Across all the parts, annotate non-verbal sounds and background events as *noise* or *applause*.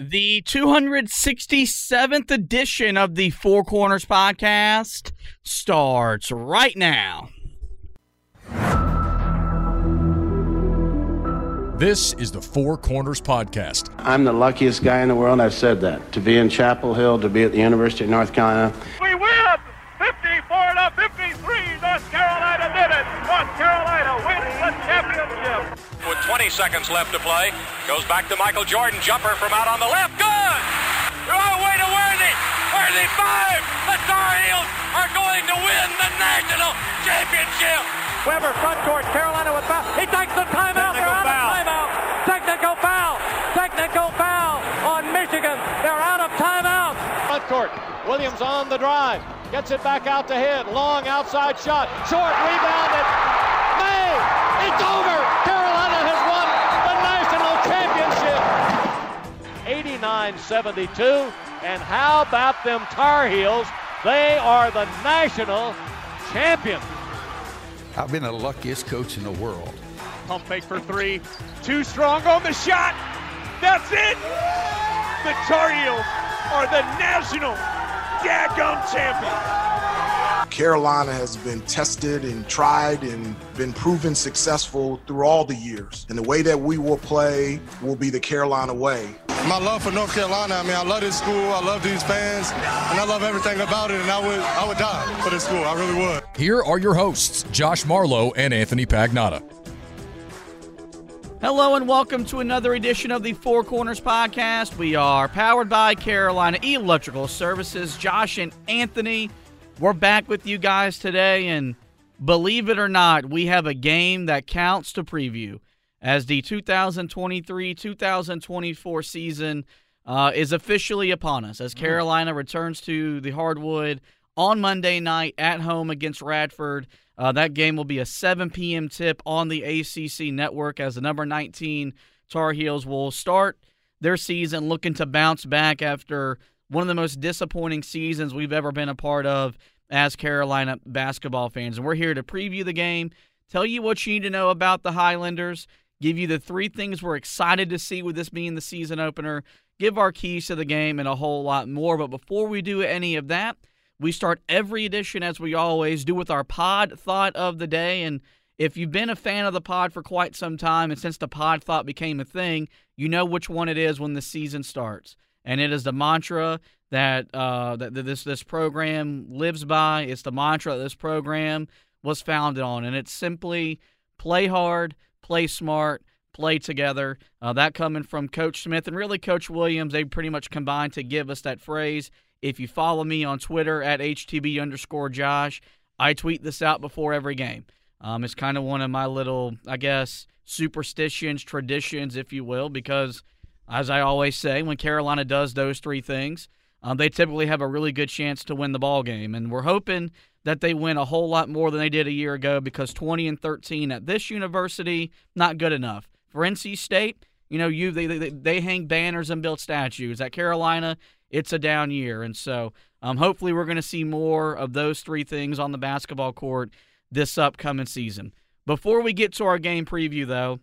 The 267th edition of the Four Corners podcast starts right now. This is the Four Corners Podcast. I'm the luckiest guy in the world. I've said that. To be in Chapel Hill, to be at the University of North Carolina. We win 54 to 53. 20 seconds left to play, goes back to Michael Jordan. Jumper from out on the left. Good. Oh, way to Worthy. Worthy five. The Tar Heels are going to win the national championship. Webber front court. Carolina with foul. He takes the timeout. They're out of timeout. Technical foul. Technical foul on Michigan. They're out of timeout. Front court. Williams on the drive. Gets it back out to hit. Long outside shot. Short rebounded. 72, And how about them Tar Heels? They are the national champion. I've been the luckiest coach in the world. Pump fake for three. Too strong on the shot. That's it. The Tar Heels are the national daggone champions. Carolina has been tested and tried and been proven successful through all the years. And the way that we will play will be the Carolina way. My love for North Carolina, I mean, I love this school, I love these fans, and I love everything about it, and I would, I would die for this school, I really would. Here are your hosts, Josh Marlowe and Anthony Pagnotta. Hello and welcome to another edition of the Four Corners Podcast. We are powered by Carolina Electrical Services. Josh and Anthony, we're back with you guys today, and believe it or not, we have a game that counts to preview as the 2023 2024 season uh, is officially upon us as Carolina returns to the hardwood on Monday night at home against Radford. Uh, that game will be a 7 p.m. tip on the ACC network as the number 19 Tar Heels will start their season looking to bounce back after one of the most disappointing seasons we've ever been a part of as Carolina basketball fans. And we're here to preview the game, tell you what you need to know about the Highlanders, give you the three things we're excited to see with this being the season opener, give our keys to the game, and a whole lot more. But before we do any of that, we start every edition as we always do with our pod thought of the day. And if you've been a fan of the pod for quite some time, and since the pod thought became a thing, you know which one it is when the season starts. And it is the mantra that uh, that this this program lives by. It's the mantra that this program was founded on, and it's simply play hard, play smart, play together. Uh, that coming from Coach Smith and really Coach Williams, they pretty much combined to give us that phrase. If you follow me on Twitter at HTB underscore Josh, I tweet this out before every game. Um, it's kind of one of my little, I guess, superstitions, traditions, if you will, because as I always say, when Carolina does those three things, um, they typically have a really good chance to win the ball game. And we're hoping that they win a whole lot more than they did a year ago because 20 and 13 at this university, not good enough. For NC State, you know, you they, they, they hang banners and build statues. At Carolina, it's a down year. And so um, hopefully we're going to see more of those three things on the basketball court this upcoming season. Before we get to our game preview, though,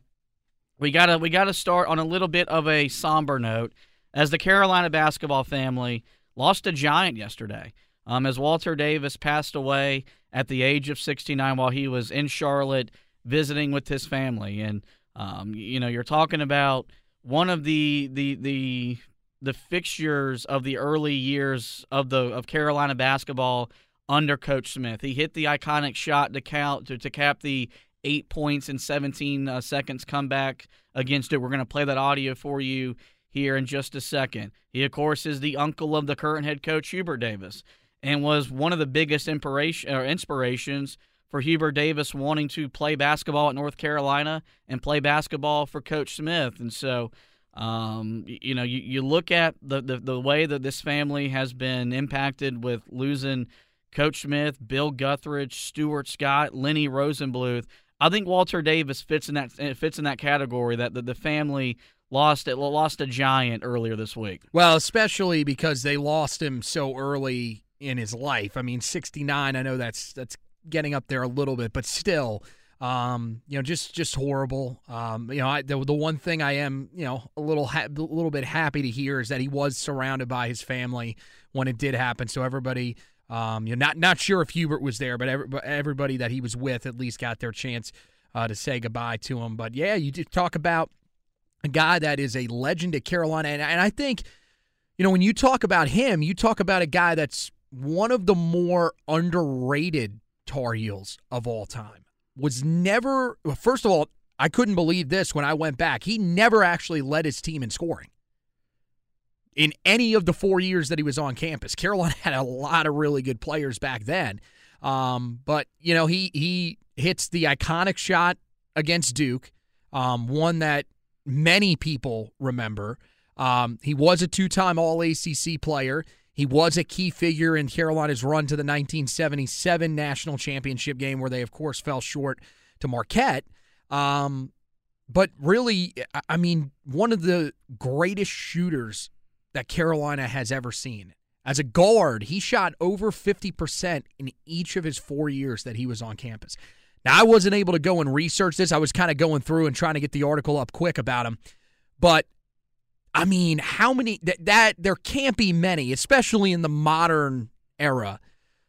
we gotta we gotta start on a little bit of a somber note, as the Carolina basketball family lost a giant yesterday. Um, as Walter Davis passed away at the age of 69 while he was in Charlotte visiting with his family, and um, you know you're talking about one of the the the the fixtures of the early years of the of Carolina basketball under Coach Smith. He hit the iconic shot to count to, to cap the eight points in 17 uh, seconds comeback against it. We're going to play that audio for you here in just a second. He, of course, is the uncle of the current head coach Hubert Davis, and was one of the biggest inspiration or inspirations for Hubert Davis wanting to play basketball at North Carolina and play basketball for Coach Smith. And so Um, you know, you, you look at the, the the way that this family has been impacted with losing Coach Smith, Bill Guthridge, Stuart Scott, Lenny Rosenbluth. I think Walter Davis fits in that fits in that category that the, the family lost it lost a giant earlier this week. Well, especially because they lost him so early in his life. I mean, 69, I know that's that's getting up there a little bit, but still um, you know, just just horrible. Um, you know, I, the the one thing I am, you know, a little ha- a little bit happy to hear is that he was surrounded by his family when it did happen. So everybody, um, you know, not not sure if Hubert was there, but, every, everybody that he was with at least got their chance uh, to say goodbye to him. But yeah, you talk about a guy that is a legend at Carolina, and, and I think, you know, when you talk about him, you talk about a guy that's one of the more underrated Tar Heels of all time was never, first of all, I couldn't believe this when I went back. He never actually led his team in scoring in any of the four years that he was on campus. Carolina *laughs* had a lot of really good players back then. Um, but, you know, he, he hits the iconic shot against Duke, um, one that many people remember. Um, he was a two time All ACC player. He was a key figure in Carolina's run to the 1977 national championship game, where they, of course, fell short to Marquette. Um, but really, I mean, one of the greatest shooters that Carolina has ever seen. As a guard, he shot over 50% in each of his four years that he was on campus. Now, I wasn't able to go and research this. I was kind of going through and trying to get the article up quick about him. But I mean, how many that, that there can't be many, especially in the modern era.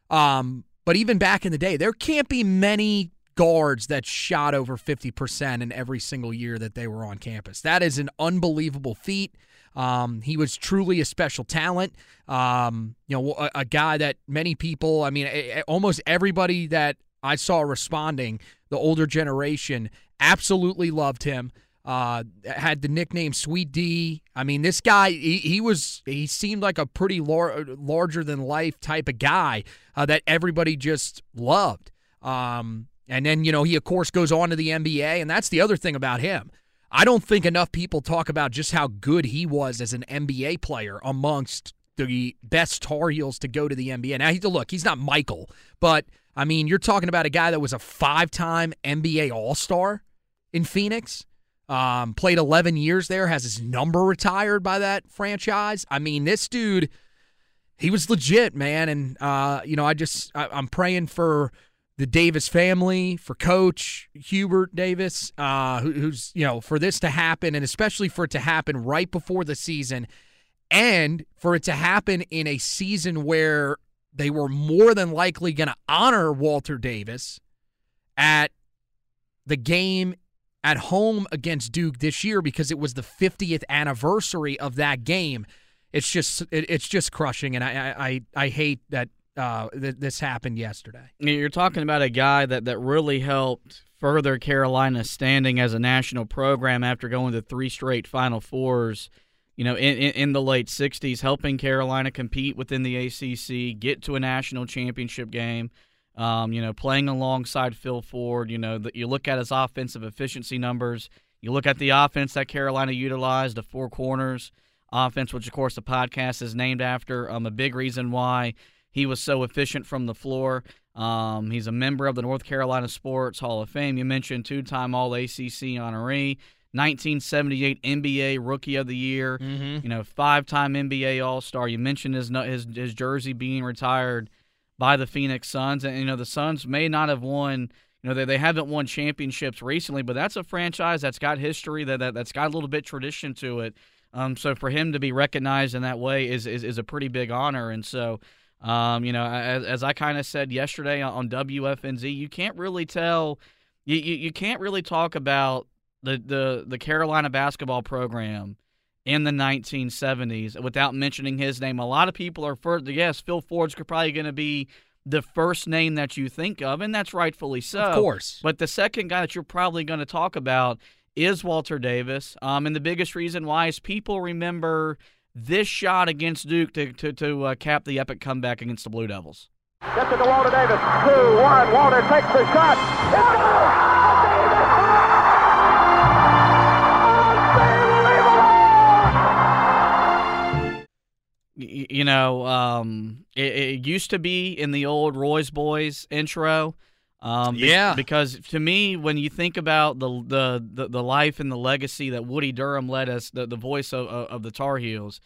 Um, but even back in the day, there can't be many guards that shot over 50% in every single year that they were on campus. That is an unbelievable feat. Um, he was truly a special talent. Um, you know, a, a, guy that many people, I mean, a, a, almost everybody that I saw responding, the older generation, absolutely loved him. Uh, had the nickname Sweet D. I mean, this guy, he, he was, he seemed like a pretty lar- larger than life type of guy uh, that everybody just loved. Um, and then, you know, he, of course, goes on to the NBA. And that's the other thing about him. I don't think enough people talk about just how good he was as an NBA player amongst the best Tar Heels to go to the NBA. Now, he, look, he's not Michael, but I mean, you're talking about a guy that was a five time NBA All Star in Phoenix. Um, played 11 years there, has his number retired by that franchise. I mean, this dude, he was legit, man. And, uh, you know, I just, I, I'm praying for the Davis family, for Coach Hubert Davis, uh, who, who's, you know, for this to happen, and especially for it to happen right before the season, and for it to happen in a season where they were more than likely going to honor Walter Davis at the game at home against Duke this year because it was the 50th anniversary of that game. It's just it, it's just crushing, and I I I hate that uh, th- this happened yesterday. You're talking about a guy that that really helped further Carolina's standing as a national program after going to three straight Final Fours. You know, in, in, in the late '60s, helping Carolina compete within the ACC, get to a national championship game. Um, you know, playing alongside Phil Ford, you know, that you look at his offensive efficiency numbers. You look at the offense that Carolina utilized, the four corners offense, which of course the podcast is named after. Um, a big reason why he was so efficient from the floor. Um, he's a member of the North Carolina Sports Hall of Fame. You mentioned two-time All ACC honoree. 1978 NBA Rookie of the Year, mm-hmm. you know, five-time NBA All-Star. You mentioned his his his jersey being retired by the Phoenix Suns. And, you know, the Suns may not have won, you know, they, they haven't won championships recently, but that's a franchise that's got history, that, that, that's got a little bit tradition to it. Um, so for him to be recognized in that way is, is, is a pretty big honor. And so, um, you know, as, as I kind of said yesterday on WFNZ, you can't really tell, you, you, you can't really talk about the, the, the Carolina basketball program – in the 1970s without mentioning his name. A lot of people are further, yes, Phil Ford's probably going to be the first name that you think of, and that's rightfully so. Of course. But the second guy that you're probably going to talk about is Walter Davis. Um, and the biggest reason why is people remember this shot against Duke to, to, to uh, cap the epic comeback against the Blue Devils. Gets it to Walter Davis. Two, one. Walter takes the shot. You know, um, it, it used to be in the old Roy's Boys intro. Um, be- Yeah. because to me, when you think about the, the the the life and the legacy that Woody Durham led us, the the voice of of, the Tar Heels,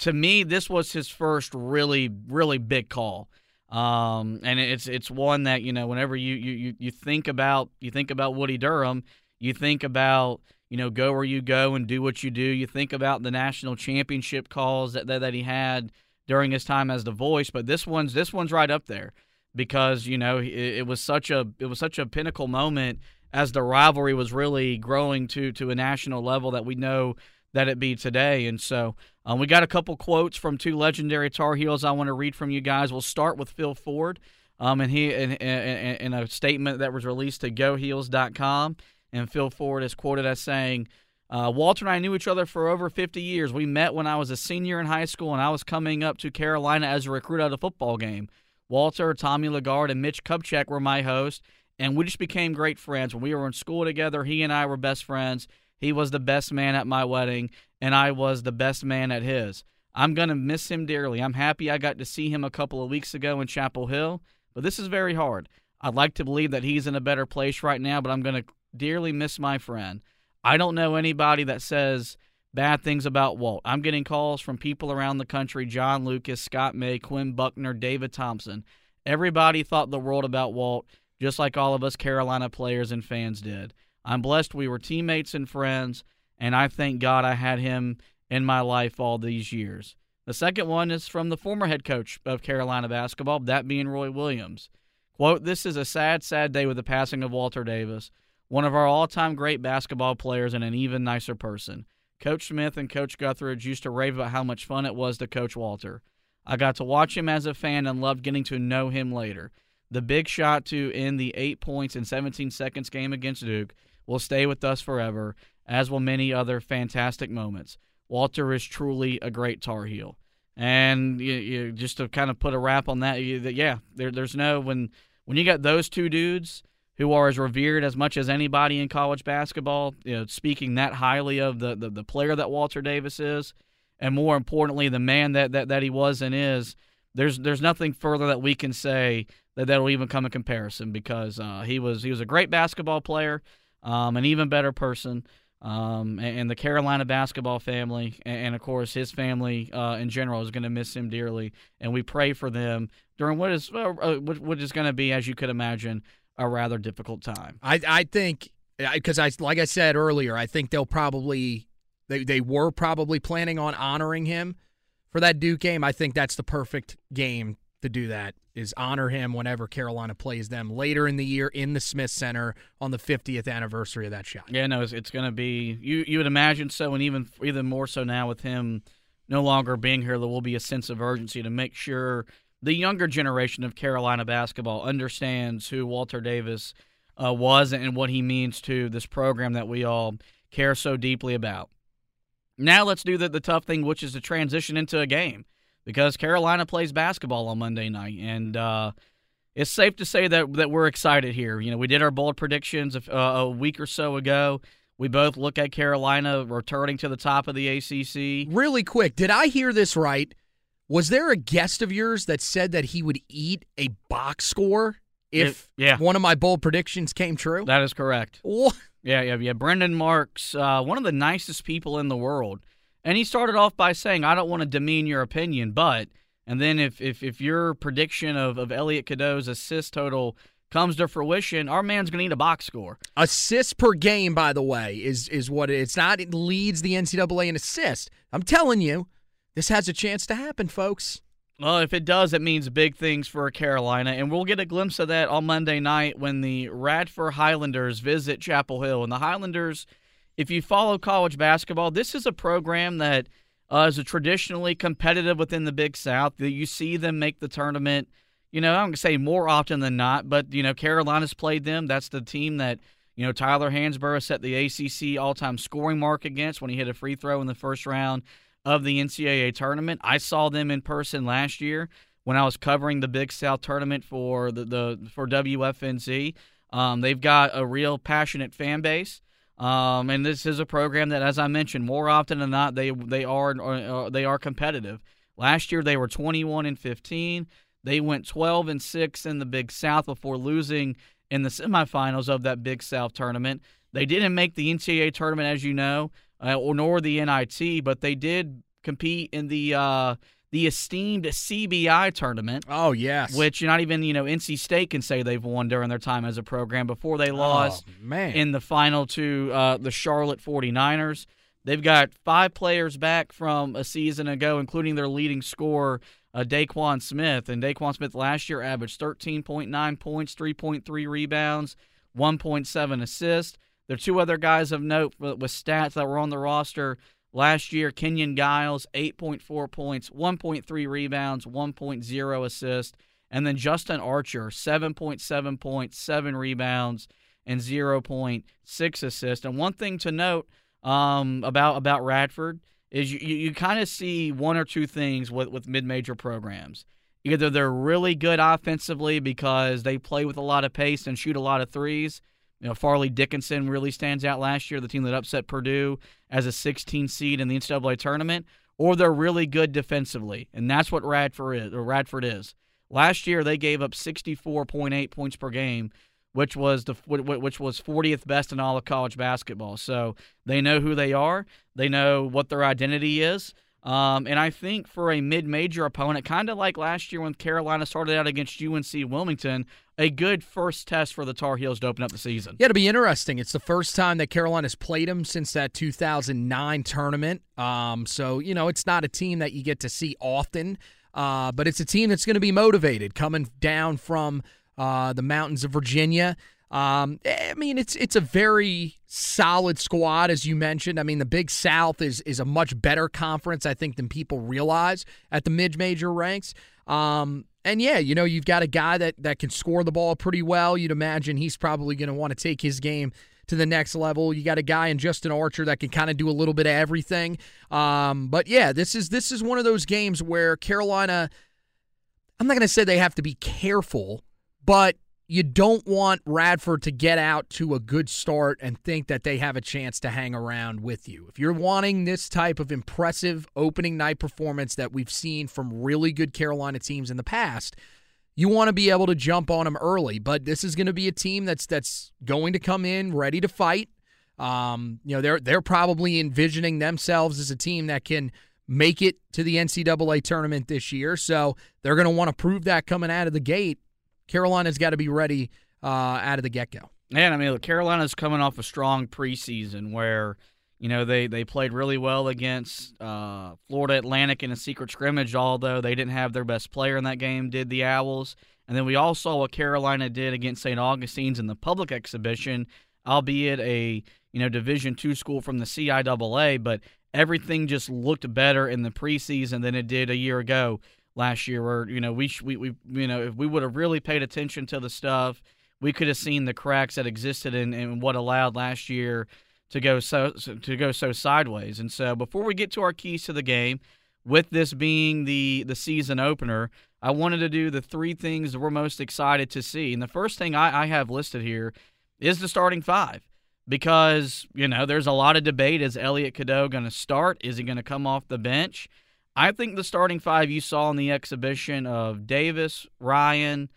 to me, this was his first really really big call. Um, and it's it's one that you know whenever you you, you think about you think about Woody Durham, you think about you know go where you go and do what you do. You think about the national championship calls that that, that he had during his time as the voice, but this one's this one's right up there because you know it, it was such a it was such a pinnacle moment as the rivalry was really growing to to a national level that we know that it be today. And so um, we got a couple quotes from two legendary Tar Heels I want to read from you guys. We'll start with Phil Ford. Um, and he in, in, in a statement that was released to GoHeels.com, and Phil Ford is quoted as saying, uh, "Walter and I knew each other for over 50 years. We met when I was a senior in high school, and I was coming up to Carolina as a recruit at a football game. Walter, Tommy LaGarde, and Mitch Kupchak were my hosts, and we just became great friends. When we were in school together, he and I were best friends. He was the best man at my wedding, and I was the best man at his. I'm going to miss him dearly. I'm happy I got to see him a couple of weeks ago in Chapel Hill, but this is very hard. I'd like to believe that he's in a better place right now, but I'm going to dearly miss my friend. I don't know anybody that says bad things about Walt. I'm getting calls from people around the country John Lucas, Scott May, Quinn Buckner, David Thompson. Everybody thought the world about Walt, just like all of us Carolina players and fans did. I'm blessed we were teammates and friends, and I thank God I had him in my life all these years. The second one is from the former head coach of Carolina basketball, that being Roy Williams. Quote, This is a sad, sad day with the passing of Walter Davis, one of our all time great basketball players and an even nicer person. Coach Smith and Coach Guthridge used to rave about how much fun it was to coach Walter. I got to watch him as a fan and loved getting to know him later. The big shot to end the 8 points in 17 seconds game against Duke will stay with us forever, as will many other fantastic moments. Walter is truly a great Tar Heel. And you, you, just to kind of put a wrap on that, you, yeah, there, there's no when when you got those two dudes who are as revered as much as anybody in college basketball, you know, speaking that highly of the, the, the player that Walter Davis is, and more importantly, the man that, that, that he was and is, there's there's nothing further that we can say that that'll even come in comparison because uh, he was he was a great basketball player, um, an even better person, um, and, and, the Carolina basketball family, and, and of course his family uh, in general is going to miss him dearly, and we pray for them during what is uh, what is going to be, as you could imagine, a rather difficult time. I I think because I like I said earlier, I think they'll probably they they were probably planning on honoring him for that Duke game. I think that's the perfect game to do that is honor him whenever Carolina plays them later in the year in the Smith Center on the 50th anniversary of that shot. Yeah, no, it's, it's going to be you. You would imagine so, and even even more so now with him no longer being here, there will be a sense of urgency to make sure the younger generation of Carolina basketball understands who Walter Davis uh, was and what he means to this program that we all care so deeply about. Now let's do the, the tough thing, which is to transition into a game because Carolina plays basketball on Monday night, and uh, it's safe to say that that we're excited here. You know, we did our bold predictions a, a week or so ago. We both look at Carolina returning to the top of the ACC. Really quick, did I hear this right? Was there a guest of yours that said that he would eat a box score if it, yeah. one of my bold predictions came true? That is correct. What? Yeah, yeah, yeah. Brendan Marks, uh, one of the nicest people in the world. And he started off by saying, I don't want to demean your opinion, but and then if if, if your prediction of, of Elliot Cadeau's assist total comes to fruition, our man's gonna need a box score. Assists per game, by the way, is is what it, it's not it leads the NCAA in assists. I'm telling you, this has a chance to happen, folks. Well, if it does, it means big things for Carolina, and we'll get a glimpse of that on Monday night when the Radford Highlanders visit Chapel Hill. And the Highlanders, if you follow college basketball, this is a program that uh, is traditionally competitive within the Big South. You see them make the tournament. You know, I'm to say more often than not, but you know, Carolina's played them. That's the team that you know Tyler Hansbrough set the ACC all-time scoring mark against when he hit a free throw in the first round of the NCAA tournament. I saw them in person last year when I was covering the Big South tournament for the, the for WFNZ. Um, they've got a real passionate fan base. Um, and this is a program that, as I mentioned, more often than not, they they are uh, they are competitive. Last year they were 21 and 15. They went 12 and 6 in the Big South before losing in the semifinals of that Big South tournament. They didn't make the NCAA tournament, as you know, uh, or nor the NIT, but they did compete in the uh, the esteemed CBI tournament. Oh yes, which not even you know NC State can say they've won during their time as a program before they lost oh, in the final to uh, the Charlotte 49ers. They've got five players back from a season ago, including their leading scorer, uh, Daquan Smith. And Daquan Smith last year averaged 13.9 points, 3.3 rebounds, 1.7 assists. There are two other guys of note with stats that were on the roster last year. Kenyon Giles, 8.4 points, 1.3 rebounds, 1.0 assists. And then Justin Archer, 7.7 points, 7 rebounds, and 0.6 assists. And one thing to note um, about about Radford is you, you kind of see one or two things with, with mid major programs. Either they're really good offensively because they play with a lot of pace and shoot a lot of threes. You know, Fairleigh Dickinson really stands out last year, the team that upset Purdue as a 16 seed in the NCAA tournament, or they're really good defensively, and that's what Radford is. Or Radford is. Last year they gave up 64.8 points per game which was the which was 40th best in all of college basketball. So they know who they are. They know what their identity is. Um, and I think for a mid-major opponent, kind of like last year when Carolina started out against UNC Wilmington, a good first test for the Tar Heels to open up the season. Yeah, it'll be interesting. It's the first time that Carolina's played them since that 2009 tournament. Um, so you know, it's not a team that you get to see often, uh, but it's a team that's going to be motivated coming down from uh, the mountains of Virginia. Um, I mean, it's it's a very solid squad, as you mentioned. I mean, the Big South is is a much better conference, I think, than people realize at the mid major ranks. Um, and yeah, you know, you've got a guy that that can score the ball pretty well. You'd imagine he's probably going to want to take his game to the next level. You got a guy in Justin Archer that can kind of do a little bit of everything. Um, but yeah, this is this is one of those games where Carolina. I'm not going to say they have to be careful but you don't want Radford to get out to a good start and think that they have a chance to hang around with you. If you're wanting this type of impressive opening night performance that we've seen from really good Carolina teams in the past, you want to be able to jump on them early. But this is going to be a team that's that's going to come in ready to fight. Um, you know, they're they're probably envisioning themselves as a team that can make it to the NCAA tournament this year. So they're going to want to prove that coming out of the gate. Carolina's got to be ready uh, out of the get go. And I mean, Carolina's coming off a strong preseason where you know they they played really well against uh, Florida Atlantic in a secret scrimmage, although they didn't have their best player in that game. Did the Owls? And then we all saw what Carolina did against St. Augustine's in the public exhibition, albeit a you know Division two school from the CIAA, but everything just looked better in the preseason than it did a year ago last year where you know we we, we you know if we would have really paid attention to the stuff we could have seen the cracks that existed in, in what allowed last year to go so to go so sideways. And so before we get to our keys to the game with this being the the season opener I wanted to do the three things that we're most excited to see. And the first thing I, I have listed here is the starting five because you know there's a lot of debate. Is Elliot Cadeau going to start? Is he going to come off the bench I think the starting five you saw in the exhibition of Davis, Ryan,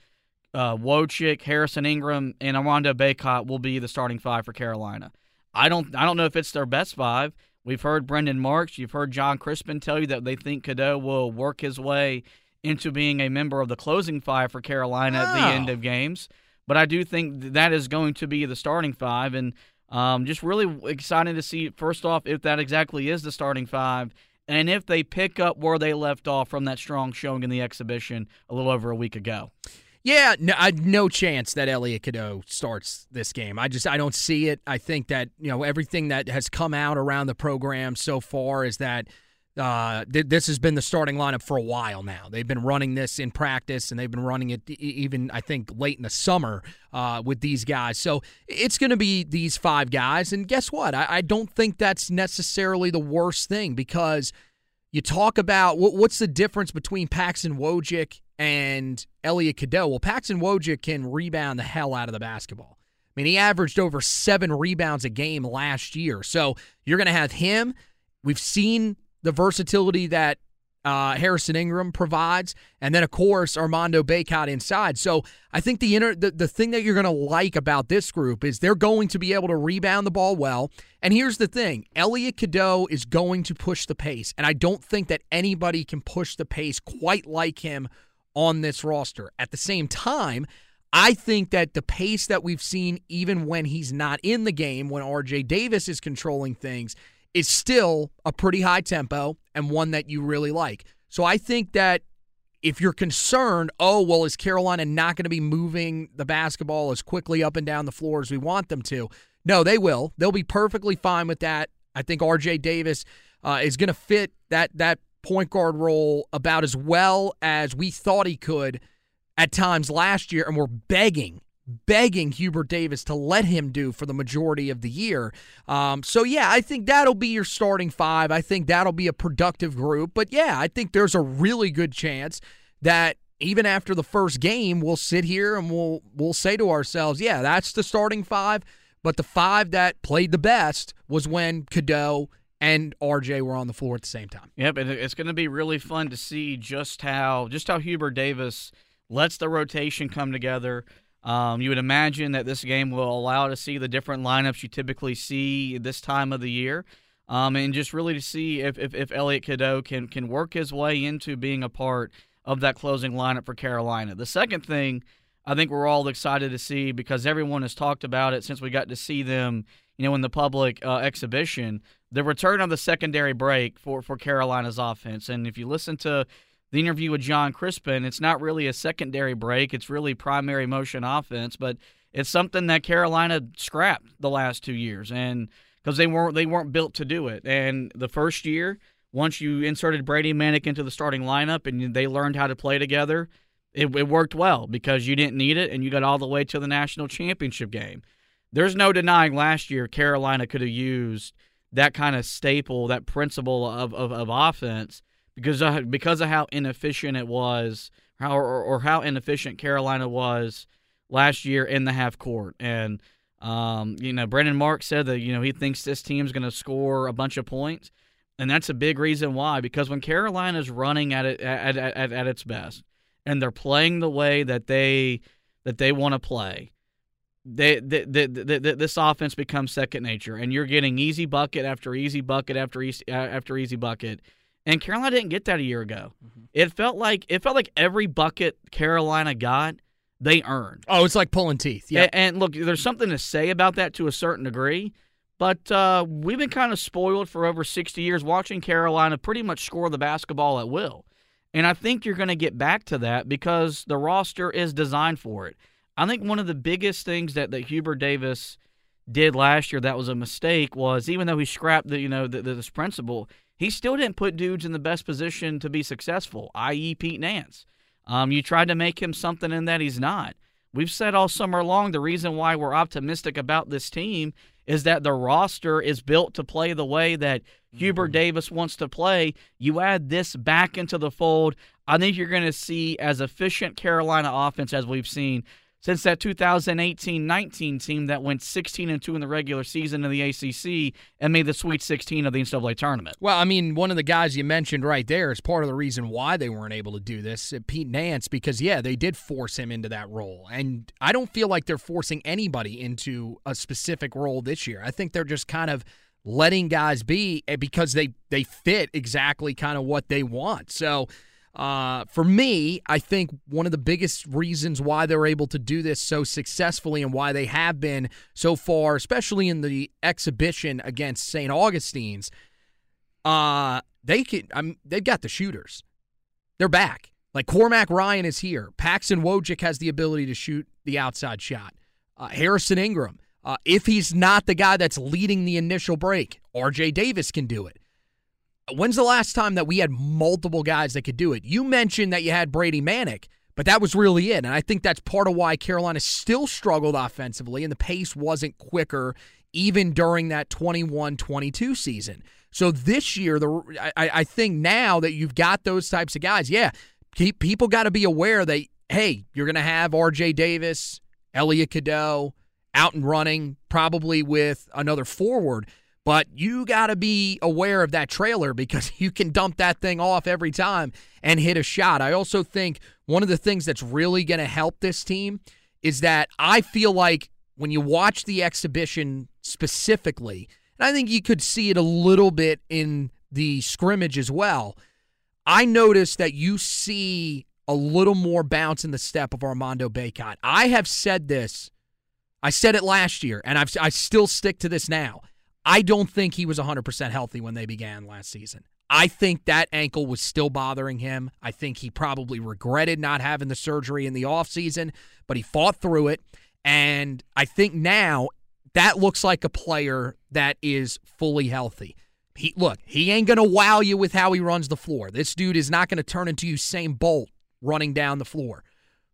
uh, Wojcik, Harrison Ingram, and Armando Bacot will be the starting five for Carolina. I don't I don't know if it's their best five. We've heard Brendan Marks, you've heard John Crispin tell you that they think Cadeau will work his way into being a member of the closing five for Carolina wow. at the end of games. But I do think that is going to be the starting five, and um, just really excited to see first off if that exactly is the starting five and if they pick up where they left off from that strong showing in the exhibition a little over a week ago. Yeah, no, I, no chance that Elliot Cadeau starts this game. I just I don't see it. I think that you know everything that has come out around the program so far is that uh, th- this has been the starting lineup for a while now. They've been running this in practice, and they've been running it even I think late in the summer uh, with these guys. So it's going to be these five guys, and guess what? I, I, don't think that's necessarily the worst thing because you talk about what, what's the difference between Paxson Wojcik and Elliot Cadeau. Well, Paxson Wojcik can rebound the hell out of the basketball. I mean, he averaged over seven rebounds a game last year. So you're going to have him. We've seen the versatility that uh, Harrison Ingram provides, and then of course Armando Bacot inside. So I think the inner the, the thing that you're going to like about this group is they're going to be able to rebound the ball well. And here's the thing: Elliot Cadeau is going to push the pace, and I don't think that anybody can push the pace quite like him on this roster. At the same time. I think that the pace that we've seen, even when he's not in the game, when RJ Davis is controlling things, is still a pretty high tempo and one that you really like. So I think that if you're concerned, oh, well, is Carolina not going to be moving the basketball as quickly up and down the floor as we want them to? No, they will. They'll be perfectly fine with that. I think RJ Davis uh, is going to fit that that point guard role about as well as we thought he could at times last year, and we're begging, begging Hubert Davis to let him do for the majority of the year. Um, so, yeah, I think that'll be your starting five. I think that'll be a productive group. But, yeah, I think there's a really good chance that even after the first game, we'll sit here and we'll we'll say to ourselves, yeah, that's the starting five. But the five that played the best was when Cadeau and RJ were on the floor at the same time. Yep, and it's going to be really fun to see just how just how Hubert Davis – lets the rotation come together. Um, you would imagine that this game will allow to see the different lineups you typically see this time of the year, um, and just really to see if, if, if Elliot Cadeau can can work his way into being a part of that closing lineup for Carolina. The second thing I think we're all excited to see because everyone has talked about it since we got to see them, you know, in the public uh, exhibition, the return of the secondary break for for Carolina's offense. And if you listen to the interview with John Crispin, it's not really a secondary break, it's really primary motion offense, but it's something that Carolina scrapped the last 2 years and because they weren't they weren't built to do it. And the first year, once you inserted Brady Manek into the starting lineup and they learned how to play together, it, it worked well because you didn't need it and you got all the way to the national championship game. There's no denying last year Carolina could have used that kind of staple, that principle of, of, of offense because of, because of how inefficient it was, how or, or how inefficient Carolina was last year in the half court. And um, you know, Brendan Mark said that you know he thinks this team's going to score a bunch of points, and that's a big reason why. Because when Carolina's running at it at, at, at, at its best, and they're playing the way that they that they want to play, they, they, they, they, this offense becomes second nature, and you're getting easy bucket after easy bucket after easy after easy bucket and Carolina didn't get that a year ago. Mm-hmm. It felt like it felt like every bucket Carolina got, they earned. Oh, it's like pulling teeth. Yeah. And, and, look, there's something to say about that to a certain degree, but uh, we've been kind of spoiled for over 60 years watching Carolina pretty much score the basketball at will. And I think you're going to get back to that because the roster is designed for it. I think one of the biggest things that, that Hubert Davis did last year that was a mistake was even though he scrapped the you know the, the, this principle, he still didn't put dudes in the best position to be successful, i.e., Pete Nance. Um, you tried to make him something in that he's not. We've said all summer long the reason why we're optimistic about this team is that the roster is built to play the way that mm-hmm. Hubert Davis wants to play. You add this back into the fold, I think you're going to see as efficient Carolina offense as we've seen since that 2018-19 team that went 16 and 2 in the regular season in the ACC and made the Sweet 16 of the NCAA tournament. Well, I mean, one of the guys you mentioned right there is part of the reason why they weren't able to do this, uh, Pete Nance, because yeah, they did force him into that role, and I don't feel like they're forcing anybody into a specific role this year. I think they're just kind of letting guys be eh, because they they fit exactly kind of what they want. So uh, for me, I think one of the biggest reasons why they're able to do this so successfully and why they have been so far, especially in the exhibition against St. Augustine's, uh, they can. I'm, they've got the shooters. They're back. Like Cormac Ryan is here. Paxson Wojcik has the ability to shoot the outside shot. Uh, Harrison Ingram, uh, if he's not the guy that's leading the initial break, R.J. Davis can do it. When's the last time that we had multiple guys that could do it? You mentioned that you had Brady Manek, but that was really it. And I think that's part of why Carolina still struggled offensively and the pace wasn't quicker even during that 21 22 season. So this year, the I, I think now that you've got those types of guys, yeah, people got to be aware that, hey, you're going to have RJ Davis, Elliot Cadeau out and running, probably with another forward. But you got to be aware of that trailer because *laughs* you can dump that thing off every time and hit a shot. I also think one of the things that's really going to help this team is that I feel like when you watch the exhibition specifically, and I think you could see it a little bit in the scrimmage as well, I noticed that you see a little more bounce in the step of Armando Bacot. I have said this. I said it last year, and I've, I still stick to this now. I don't think he was 100% healthy when they began last season. I think that ankle was still bothering him. I think he probably regretted not having the surgery in the offseason, but he fought through it. And I think now that looks like a player that is fully healthy. He look, he ain't gonna wow you with how he runs the floor. This dude is not gonna turn into Usain Bolt running down the floor.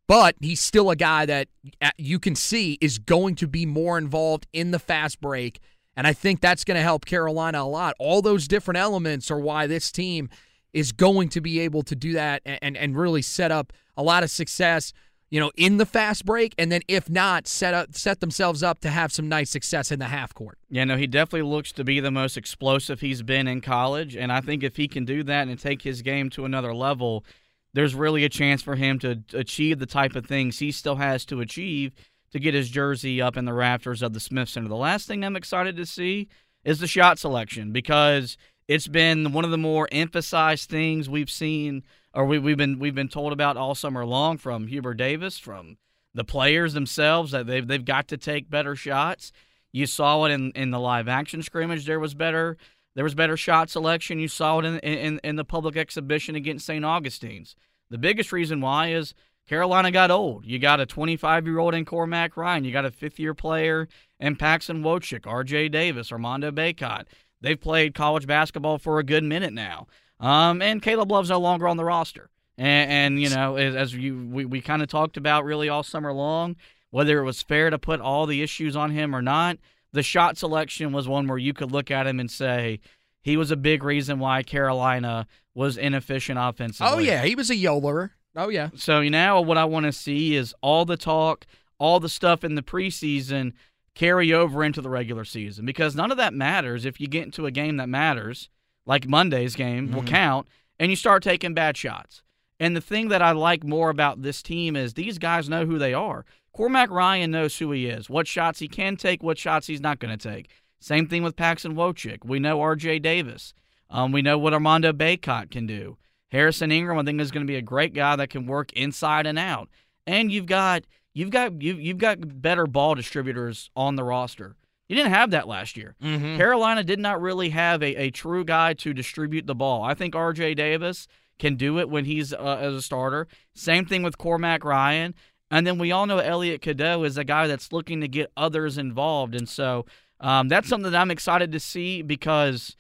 But he's still a guy that uh, you can see is going to be more involved in the fast break. And I think that's going to help Carolina a lot. All those different elements are why this team is going to be able to do that and, and really set up a lot of success, you know, in the fast break. And then if not, set up set themselves up to have some nice success in the half court. Yeah, no, he definitely looks to be the most explosive he's been in college. And I think if he can do that and take his game to another level – there's really a chance for him to achieve the type of things he still has to achieve to get his jersey up in the rafters of the Smith Center. The last thing I'm excited to see is the shot selection because it's been one of the more emphasized things we've seen or we, have been we've been told about all summer long from Hubert Davis, from the players themselves that they've they've got to take better shots. You saw it in, in the live action scrimmage. There was better there was better shot selection. You saw it in, in, in the public exhibition against St. Augustine's. The biggest reason why is Carolina got old. You got a 25 year old in Cormac Ryan. You got a fifth year player in Paxson Wojcik, RJ Davis, Armando Bacot. They've played college basketball for a good minute now. Um, and Caleb Love's no longer on the roster. And, and you know, as, as you we, we kind of talked about really all summer long, whether it was fair to put all the issues on him or not, the shot selection was one where you could look at him and say he was a big reason why Carolina was inefficient offensively. Oh yeah, he was a yodeler. Oh yeah. So now what I want to see is all the talk, all the stuff in the preseason carry over into the regular season because none of that matters if you get into a game that matters, like Monday's game mm-hmm. will count, and you start taking bad shots. And the thing that I like more about this team is these guys know who they are. Cormac Ryan knows who he is, what shots he can take, what shots he's not going to take. Same thing with Paxson Wojcik. We know R.J. Davis. Um, we know what Armando Bacot can do. Harrison Ingram, I think, is going to be a great guy that can work inside and out. And you've got you've got you've, you've got better ball distributors on the roster. You didn't have that last year. Mm-hmm. Carolina did not really have a, a true guy to distribute the ball. I think R.J. Davis can do it when he's uh, as a starter. Same thing with Cormac Ryan. And then we all know Elliot Cadeau is a guy that's looking to get others involved. And so um, that's something that I'm excited to see because,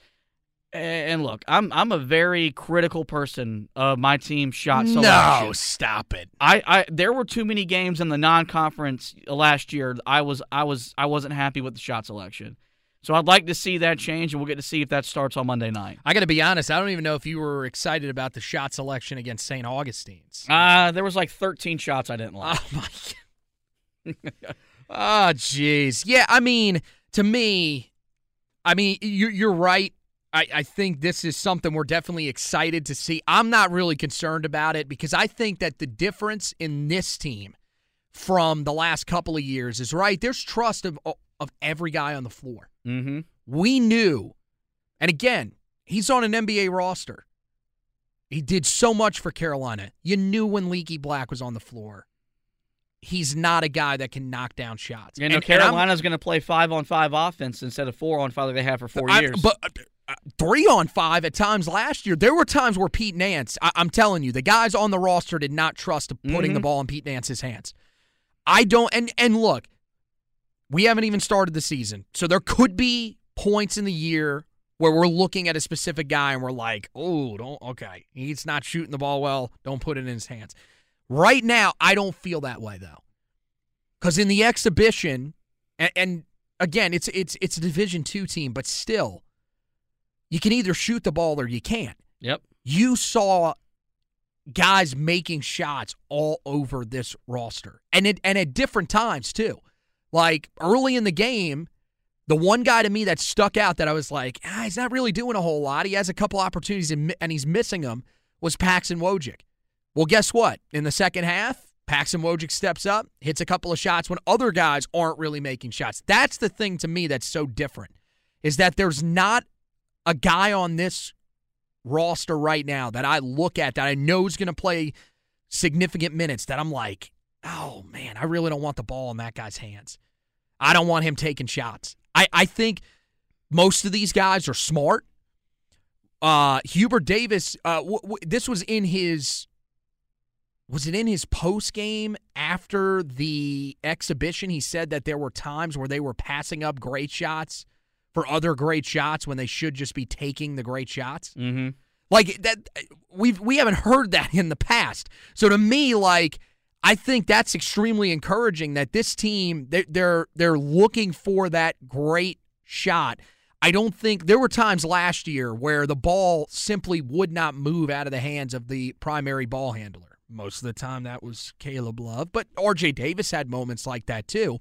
and look, I'm I'm a very critical person of my team shot selection. No, stop it. I, I there were too many games in the non-conference last year. I was I was I wasn't happy with the shot selection. So I'd like to see that change, and we'll get to see if that starts on Monday night. I got to be honest. I don't even know if you were excited about the shot selection against St. Augustine's. Uh, there was like 13 shots I didn't like. Oh my. oh *laughs* jeez. Yeah, I mean, to me, I mean, you're right. I, I think this is something we're definitely excited to see. I'm not really concerned about it because I think that the difference in this team from the last couple of years is right. There's trust of of every guy on the floor. Mm-hmm. We knew, and again, he's on an NBA roster. He did so much for Carolina. You knew when Leaky Black was on the floor. He's not a guy that can knock down shots. You know, and, Carolina's going to play five on five offense instead of four on five like they have for four I, years. But three on five at times last year. There were times where Pete Nance, I, am telling you, the guys on the roster did not trust putting mm-hmm. the ball in Pete Nance's hands. I don't, and and look, we haven't even started the season. So there could be points in the year where we're looking at a specific guy and we're like, oh, don't, okay, he's not shooting the ball well. Don't put it in his hands. Right now, I don't feel that way though. Because in the exhibition, and, and again, it's it's it's a Division two team, but still, you can either shoot the ball or you can't. Yep. You saw guys making shots all over this roster, and it, and at different times too. Like early in the game, The one guy to me that stuck out that I was like, ah, he's not really doing a whole lot. He has a couple opportunities and, and he's missing them was Paxson Wojcik. Well, guess what? In the second half, Paxson Wojcik steps up, hits a couple of shots when other guys aren't really making shots. That's the thing to me that's so different is that there's not a guy on this roster right now that I look at that I know is going to play significant minutes that I'm like, oh man, I really don't want the ball in that guy's hands. I don't want him taking shots. I, I think most of these guys are smart. Uh, Hubert Davis, uh, w- w- this was in his, was it in his post game after the exhibition? He said that there were times where they were passing up great shots for other great shots when they should just be taking the great shots. Mm-hmm. Like that, we've we haven't heard that in the past. So to me, like I think that's extremely encouraging that this team they're they're, they're looking for that great shot. I don't think there were times last year where the ball simply would not move out of the hands of the primary ball handler. Most of the time that was Caleb Love, but RJ Davis had moments like that too.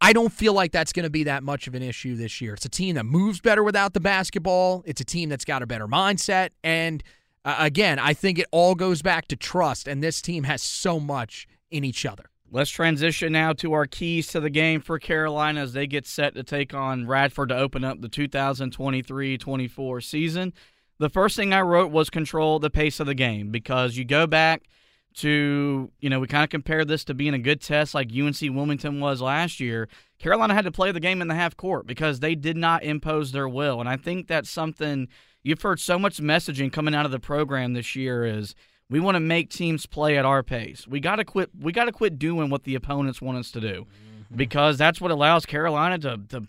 I don't feel like that's going to be that much of an issue this year. It's a team that moves better without the basketball. It's a team that's got a better mindset. And uh, again, I think it all goes back to trust, and this team has so much in each other. Let's transition now to our keys to the game for Carolina as they get set to take on Radford to open up the 2023 24 season. The first thing I wrote was control the pace of the game because you go back – to, you know, we kind of compared this to being a good test like UNC Wilmington was last year. Carolina had to play the game in the half court because they did not impose their will. And I think that's something you've heard so much messaging coming out of the program this year is we want to make teams play at our pace. We got to quit we got to quit doing what the opponents want us to do. Mm-hmm. Because that's what allows Carolina to to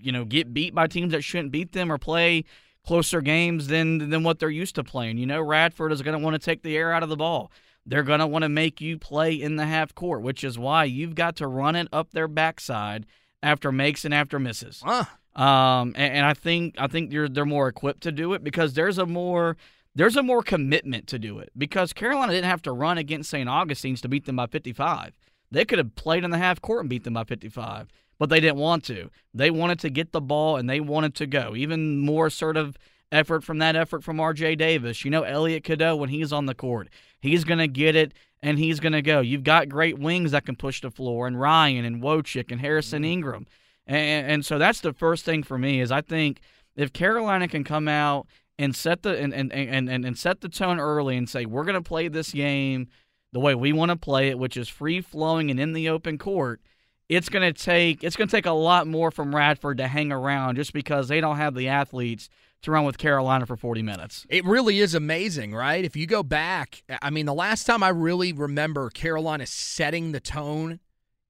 you know, get beat by teams that shouldn't beat them or play closer games than than what they're used to playing. You know, Radford is going to want to take the air out of the ball. They're going to want to make you play in the half court, which is why you've got to run it up their backside after makes and after misses. Uh. Um, and, and I think I think they're they're more equipped to do it because there's a more there's a more commitment to do it because Carolina didn't have to run against St. Augustine's to beat them by 55. They could have played in the half court and beat them by 55, but they didn't want to. They wanted to get the ball and they wanted to go. Even more assertive effort from that effort from R.J. Davis. You know, Elliot Cadeau when he's on the court. He's going to get it and he's going to go. You've got great wings that can push the floor, and Ryan and Wojcik and Harrison mm-hmm. Ingram. And, and so that's the first thing for me is I think if Carolina can come out and set the and, and, and, and set the tone early and say we're going to play this game the way we want to play it, which is free flowing and in the open court, it's going to take it's going to take a lot more from Radford to hang around just because they don't have the athletes to run with Carolina for 40 minutes. It really is amazing, right? If you go back, I mean, the last time I really remember Carolina setting the tone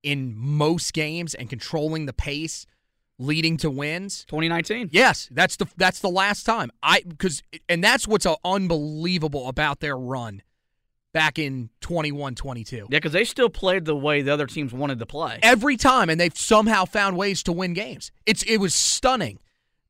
in most games and controlling the pace leading to wins. 2019 yes that's the that's the last time. I because and that's what's uh, unbelievable about their run back in 21 22 yeah because they still played the way the other teams wanted to play. Every time and they've somehow found ways to win games. It's it was stunning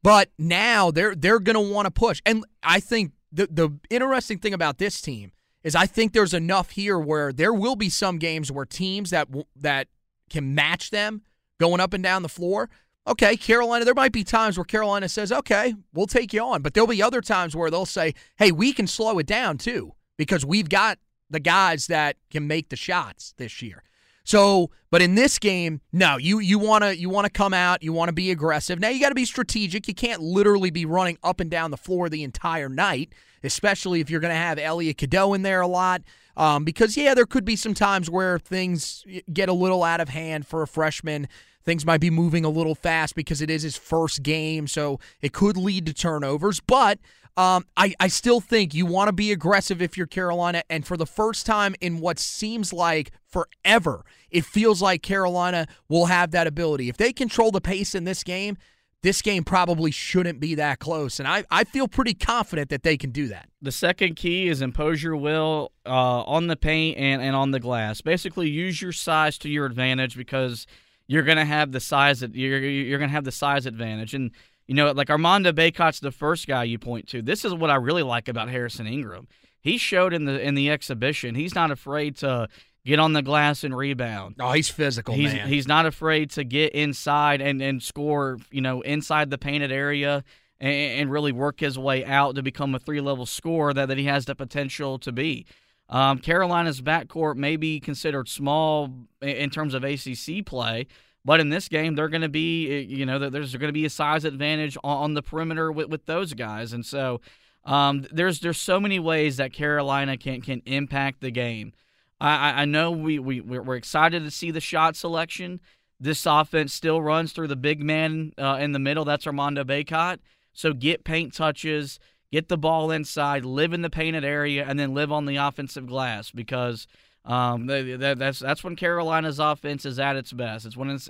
but now they're they're going to want to push. And I think the the interesting thing about this team is I think there's enough here where there will be some games where teams that that can match them going up and down the floor. Okay, Carolina, there might be times where Carolina says, "Okay, we'll take you on." But there'll be other times where they'll say, "Hey, we can slow it down too because we've got the guys that can make the shots this year." So, but in this game, no, you you want to you want to come out, you want to be aggressive. Now you got to be strategic. You can't literally be running up and down the floor the entire night, especially if you're going to have Elliot Cadeau in there a lot. Um, because yeah, there could be some times where things get a little out of hand for a freshman. Things might be moving a little fast because it is his first game, so it could lead to turnovers. But um, I, I still think you want to be aggressive if you're Carolina. And for the first time in what seems like forever, it feels like Carolina will have that ability. If they control the pace in this game, this game probably shouldn't be that close. And I, I feel pretty confident that they can do that. The second key is impose your will uh, on the paint and, and on the glass. Basically, use your size to your advantage because you're going to have the size that you're, you're going to have the size advantage. And you know, like Armando Bacot's the first guy you point to. This is what I really like about Harrison Ingram. He showed in the in the exhibition. He's not afraid to get on the glass and rebound. Oh, he's physical, he's, man. He's not afraid to get inside and, and score, you know, inside the painted area and, and really work his way out to become a three level scorer that, that he has the potential to be. Um, Carolina's backcourt may be considered small in terms of ACC play, but in this game, they're going to be, eh, you know, there's going to be a size advantage on, the perimeter with, with those guys, and so um, there's there's so many ways that Carolina can can impact the game. I, I know we, we we're excited to see the shot selection. This offense still runs through the big man uh, in the middle. That's Armando Bacot. So get paint touches, get the ball inside, live in the painted area, and then live on the offensive glass because um, that, that's that's when Carolina's offense is at its best. It's when it's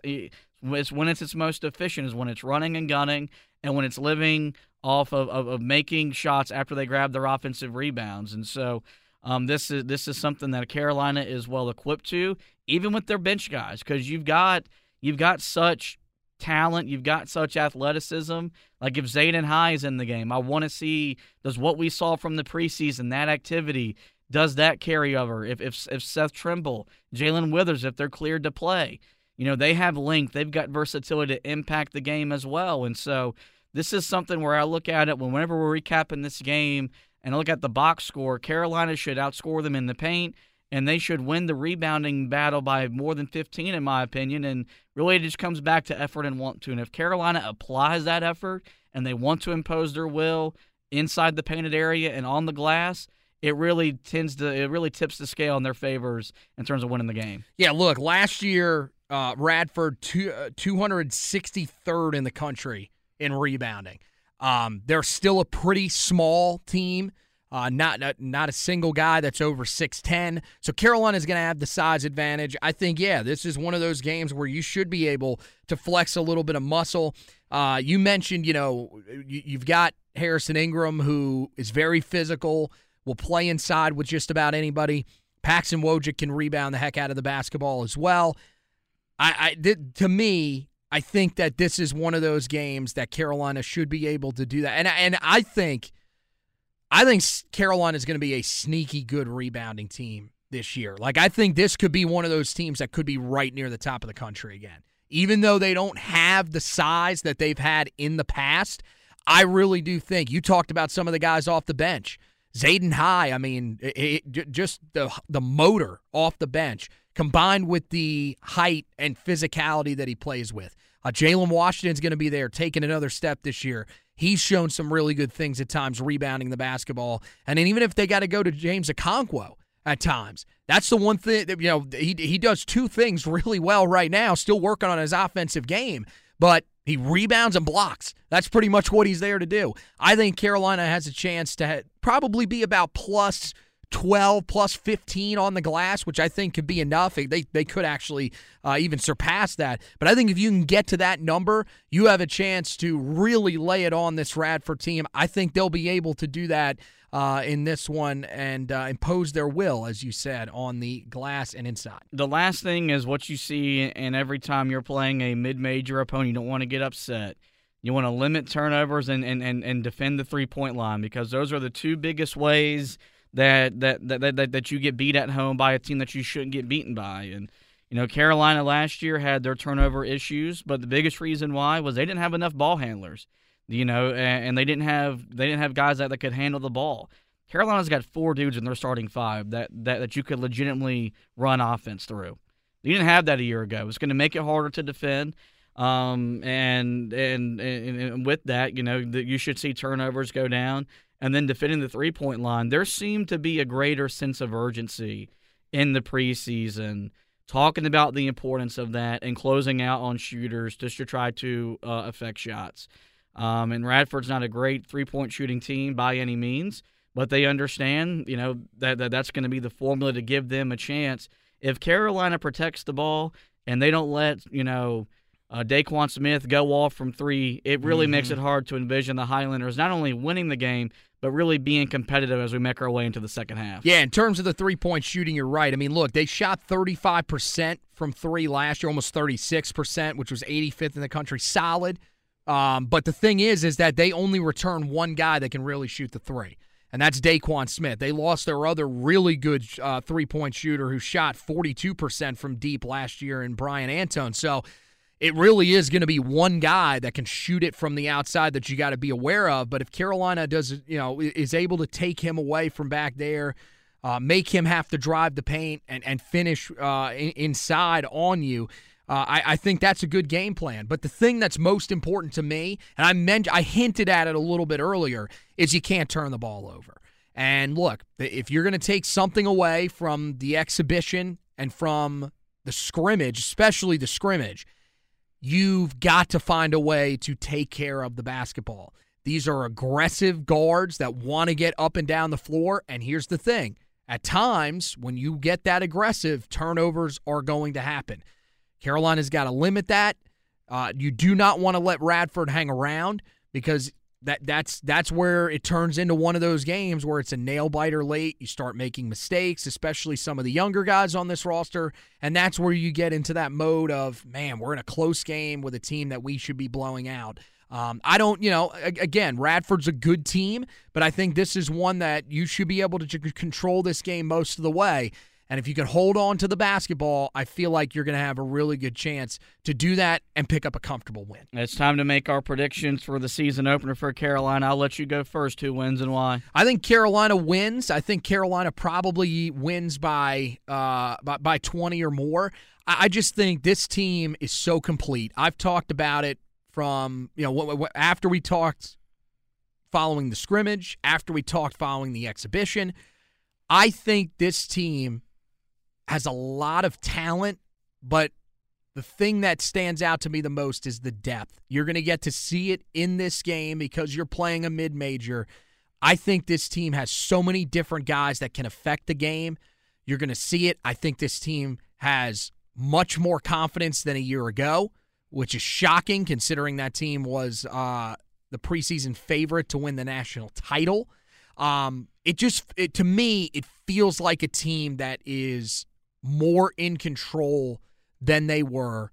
it's when it's its most efficient is when it's running and gunning and when it's living off of, of, of making shots after they grab their offensive rebounds. And so um, this is this is something that Carolina is well equipped to, even with their bench guys, because you've got you've got such talent, you've got such athleticism. Like if Zayden High is in the game, I want to see does what we saw from the preseason that activity does that carry over? If if if Seth Trimble, Jalen Withers, if they're cleared to play, you know they have length, they've got versatility to impact the game as well, and so this is something where I look at it whenever we're recapping this game and I look at the box score. Carolina should outscore them in the paint, and they should win the rebounding battle by more than 15, in my opinion. And really, it just comes back to effort and want to. And if Carolina applies that effort and they want to impose their will inside the painted area and on the glass, it really tends to it really tips the scale in their favors in terms of winning the game. Yeah, look, last year uh, Radford two, uh, 263rd in the country in rebounding. Um, they're still a pretty small team. Uh, not, not not a single guy that's over 6'10. So Carolina is going to have the size advantage. I think, yeah, this is one of those games where you should be able to flex a little bit of muscle. Uh, you mentioned, you know, you, have got Harrison Ingram, who is very physical, will play inside with just about anybody. Paxson Wojcik can rebound the heck out of the basketball as well. I, I to me, I think that this is one of those games that Carolina should be able to do that. And and I think I think Carolina is going to be a sneaky good rebounding team this year. Like I think this could be one of those teams that could be right near the top of the country again. Even though they don't have the size that they've had in the past, I really do think you talked about some of the guys off the bench. Zayden High, I mean, it, it, just the the motor off the bench combined with the height and physicality that he plays with. Uh, Jalen Washington's going to be there, taking another step this year. He's shown some really good things at times, rebounding the basketball. And then even if they got to go to James Okonkwo at times, that's the one thing that, you know, he, he does two things really well right now, still working on his offensive game, but he rebounds and blocks. That's pretty much what he's there to do. I think Carolina has a chance to probably be about plus – 12 plus 15 on the glass, which I think could be enough. They, they could actually uh, even surpass that. But I think if you can get to that number, you have a chance to really lay it on this Radford team. I think they'll be able to do that uh, in this one and uh, impose their will, as you said, on the glass and inside. The last thing is what you see, and every time you're playing a mid major opponent, you don't want to get upset. You want to limit turnovers and, and, and, and defend the three point line because those are the two biggest ways – that that, that that that you get beat at home by a team that you shouldn't get beaten by. And you know, Carolina last year had their turnover issues, but the biggest reason why was they didn't have enough ball handlers. You know, and, they didn't have they didn't have guys that, that could handle the ball. Carolina's got four dudes in their starting five that, that, that you could legitimately run offense through. You didn't have that a year ago. It's going to make it harder to defend. Um, and, and, and and with that, you know, that you should see turnovers go down and then defending the three point line, there seemed to be a greater sense of urgency in the preseason, talking about the importance of that and closing out on shooters just to try to uh, affect shots. Um, and Radford's not a great three point shooting team by any means, but they understand, you know, that, that that's going to be the formula to give them a chance. If Carolina protects the ball and they don't let, you know, uh, Daquan Smith go off from three, it really mm-hmm. makes it hard to envision the Highlanders not only winning the game, but really being competitive as we make our way into the second half. Yeah, in terms of the three point shooting, you're right. I mean, look, they shot 35% from three last year, almost 36%, which was 85th in the country. Solid. Um, but the thing is, is that they only return one guy that can really shoot the three. and that's Daquan Smith. They lost their other really good uh, three point shooter who shot 42% from deep last year in Bryan Antoine. So it really is going to be one guy that can shoot it from the outside that you got to be aware of. But if Carolina does, you know, is able to take him away from back there, uh, make him have to drive the paint and, and finish uh, in, inside on you. Uh, I, I, think that's a good game plan. But the thing that's most important to me, and I meant I hinted at it a little bit earlier, is you can't turn the ball over. And look, if you're going to take something away from the exhibition and from the scrimmage, especially the scrimmage, you've got to find a way to take care of the basketball. These are aggressive guards that want to get up and down the floor. And here's the thing at times, when you get that aggressive, turnovers are going to happen. Carolina's got to limit that. Uh, you do not want to let Radford hang around because that that's that's where it turns into one of those games where it's a nail biter late. You start making mistakes, especially some of the younger guys on this roster, and that's where you get into that mode of man, we're in a close game with a team that we should be blowing out. Um, I don't, you know, again, Radford's a good team, but I think this is one that you should be able to control this game most of the way. And if you can hold on to the basketball, I feel like you're going to have a really good chance to do that and pick up a comfortable win. It's time to make our predictions for the season opener for Carolina. I'll let you go first. Who wins and why? I think Carolina wins. I think Carolina probably wins by uh, by, by 20 or more. I just think this team is so complete. I've talked about it from you know after we talked following the scrimmage, after we talked following the exhibition. I think this team has a lot of talent, but the thing that stands out to me the most is the depth. You're going to get to see it in this game because you're playing a mid major. I think this team has so many different guys that can affect the game. You're going to see it. I think this team has much more confidence than a year ago, which is shocking considering that team was uh, the preseason favorite to win the national title. Um, it just, it, to me, it feels like a team that is more in control than they were.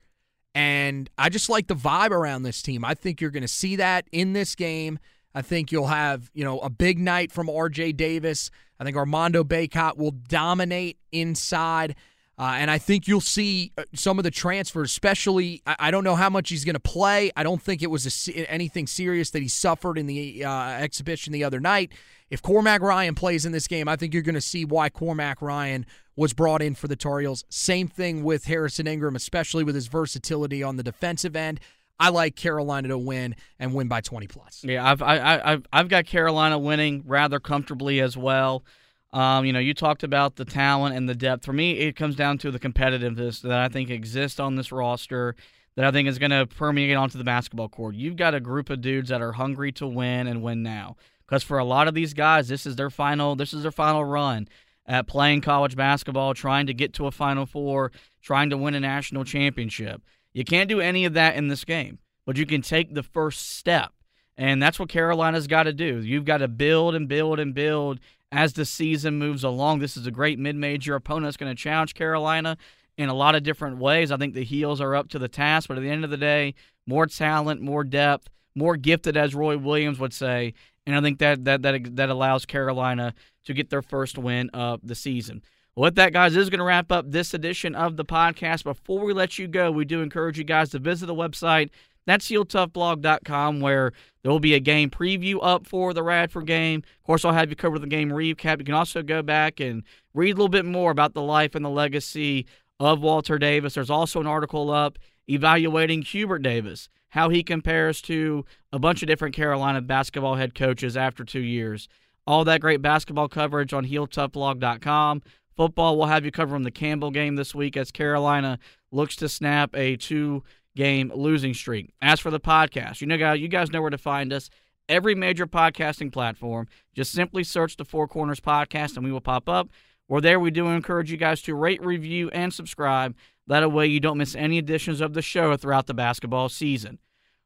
And I just like the vibe around this team. I think you're going to see that in this game. I think you'll have, you know, a big night from RJ Davis. I think Armando Bacot will dominate inside. Uh, and I think you'll see uh, some of the transfers, especially. I, I don't know how much he's going to play. I don't think it was a, anything serious that he suffered in the uh, exhibition the other night. If Cormac Ryan plays in this game, I think you're going to see why Cormac Ryan was brought in for the Tar Heels. Same thing with Harrison Ingram, especially with his versatility on the defensive end. I like Carolina to win and win by 20 plus. Yeah, I've I, I've I've got Carolina winning rather comfortably as well. Um, you know, you talked about the talent and the depth. For me, it comes down to the competitiveness that I think exists on this roster that I think is going to permeate onto the basketball court. You've got a group of dudes that are hungry to win and win now. Because for a lot of these guys, this is their final this is their final run at playing college basketball, trying to get to a Final Four, trying to win a national championship. You can't do any of that in this game, but you can take the first step. And that's what Carolina's got to do. You've got to build and build and build as the season moves along. This is a great mid major opponent that's going to challenge Carolina in a lot of different ways. I think the Heels are up to the task, but at the end of the day, more talent, more depth, more gifted, as Roy Williams would say. And I think that that that, that allows Carolina to get their first win of the season. With that, guys, is going to wrap up this edition of the podcast. Before we let you go, we do encourage you guys to visit the website. That's HeelToughBlog.com, where there will be a game preview up for the Radford game. Of course, I'll have you cover the game recap. You can also go back and read a little bit more about the life and the legacy of Walter Davis. There's also an article up evaluating Hubert Davis, how he compares to a bunch of different Carolina basketball head coaches after two years. All that great basketball coverage on HeelToughBlog.com. Football, we'll have you covering the Campbell game this week as Carolina looks to snap a two game losing streak. As for the podcast, you know, you guys know where to find us. Every major podcasting platform. Just simply search the Four Corners Podcast and we will pop up. We're there. We do encourage you guys to rate, review, and subscribe. That way you don't miss any editions of the show throughout the basketball season.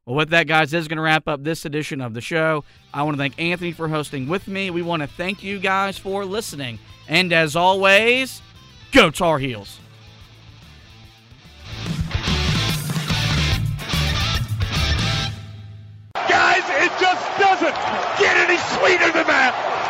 Well, with that, guys, this is going to wrap up this edition of the show. I want to thank Anthony for hosting with me. We want to thank you guys for listening. And as always, go Tar Heels. Doesn't get any sweeter than that.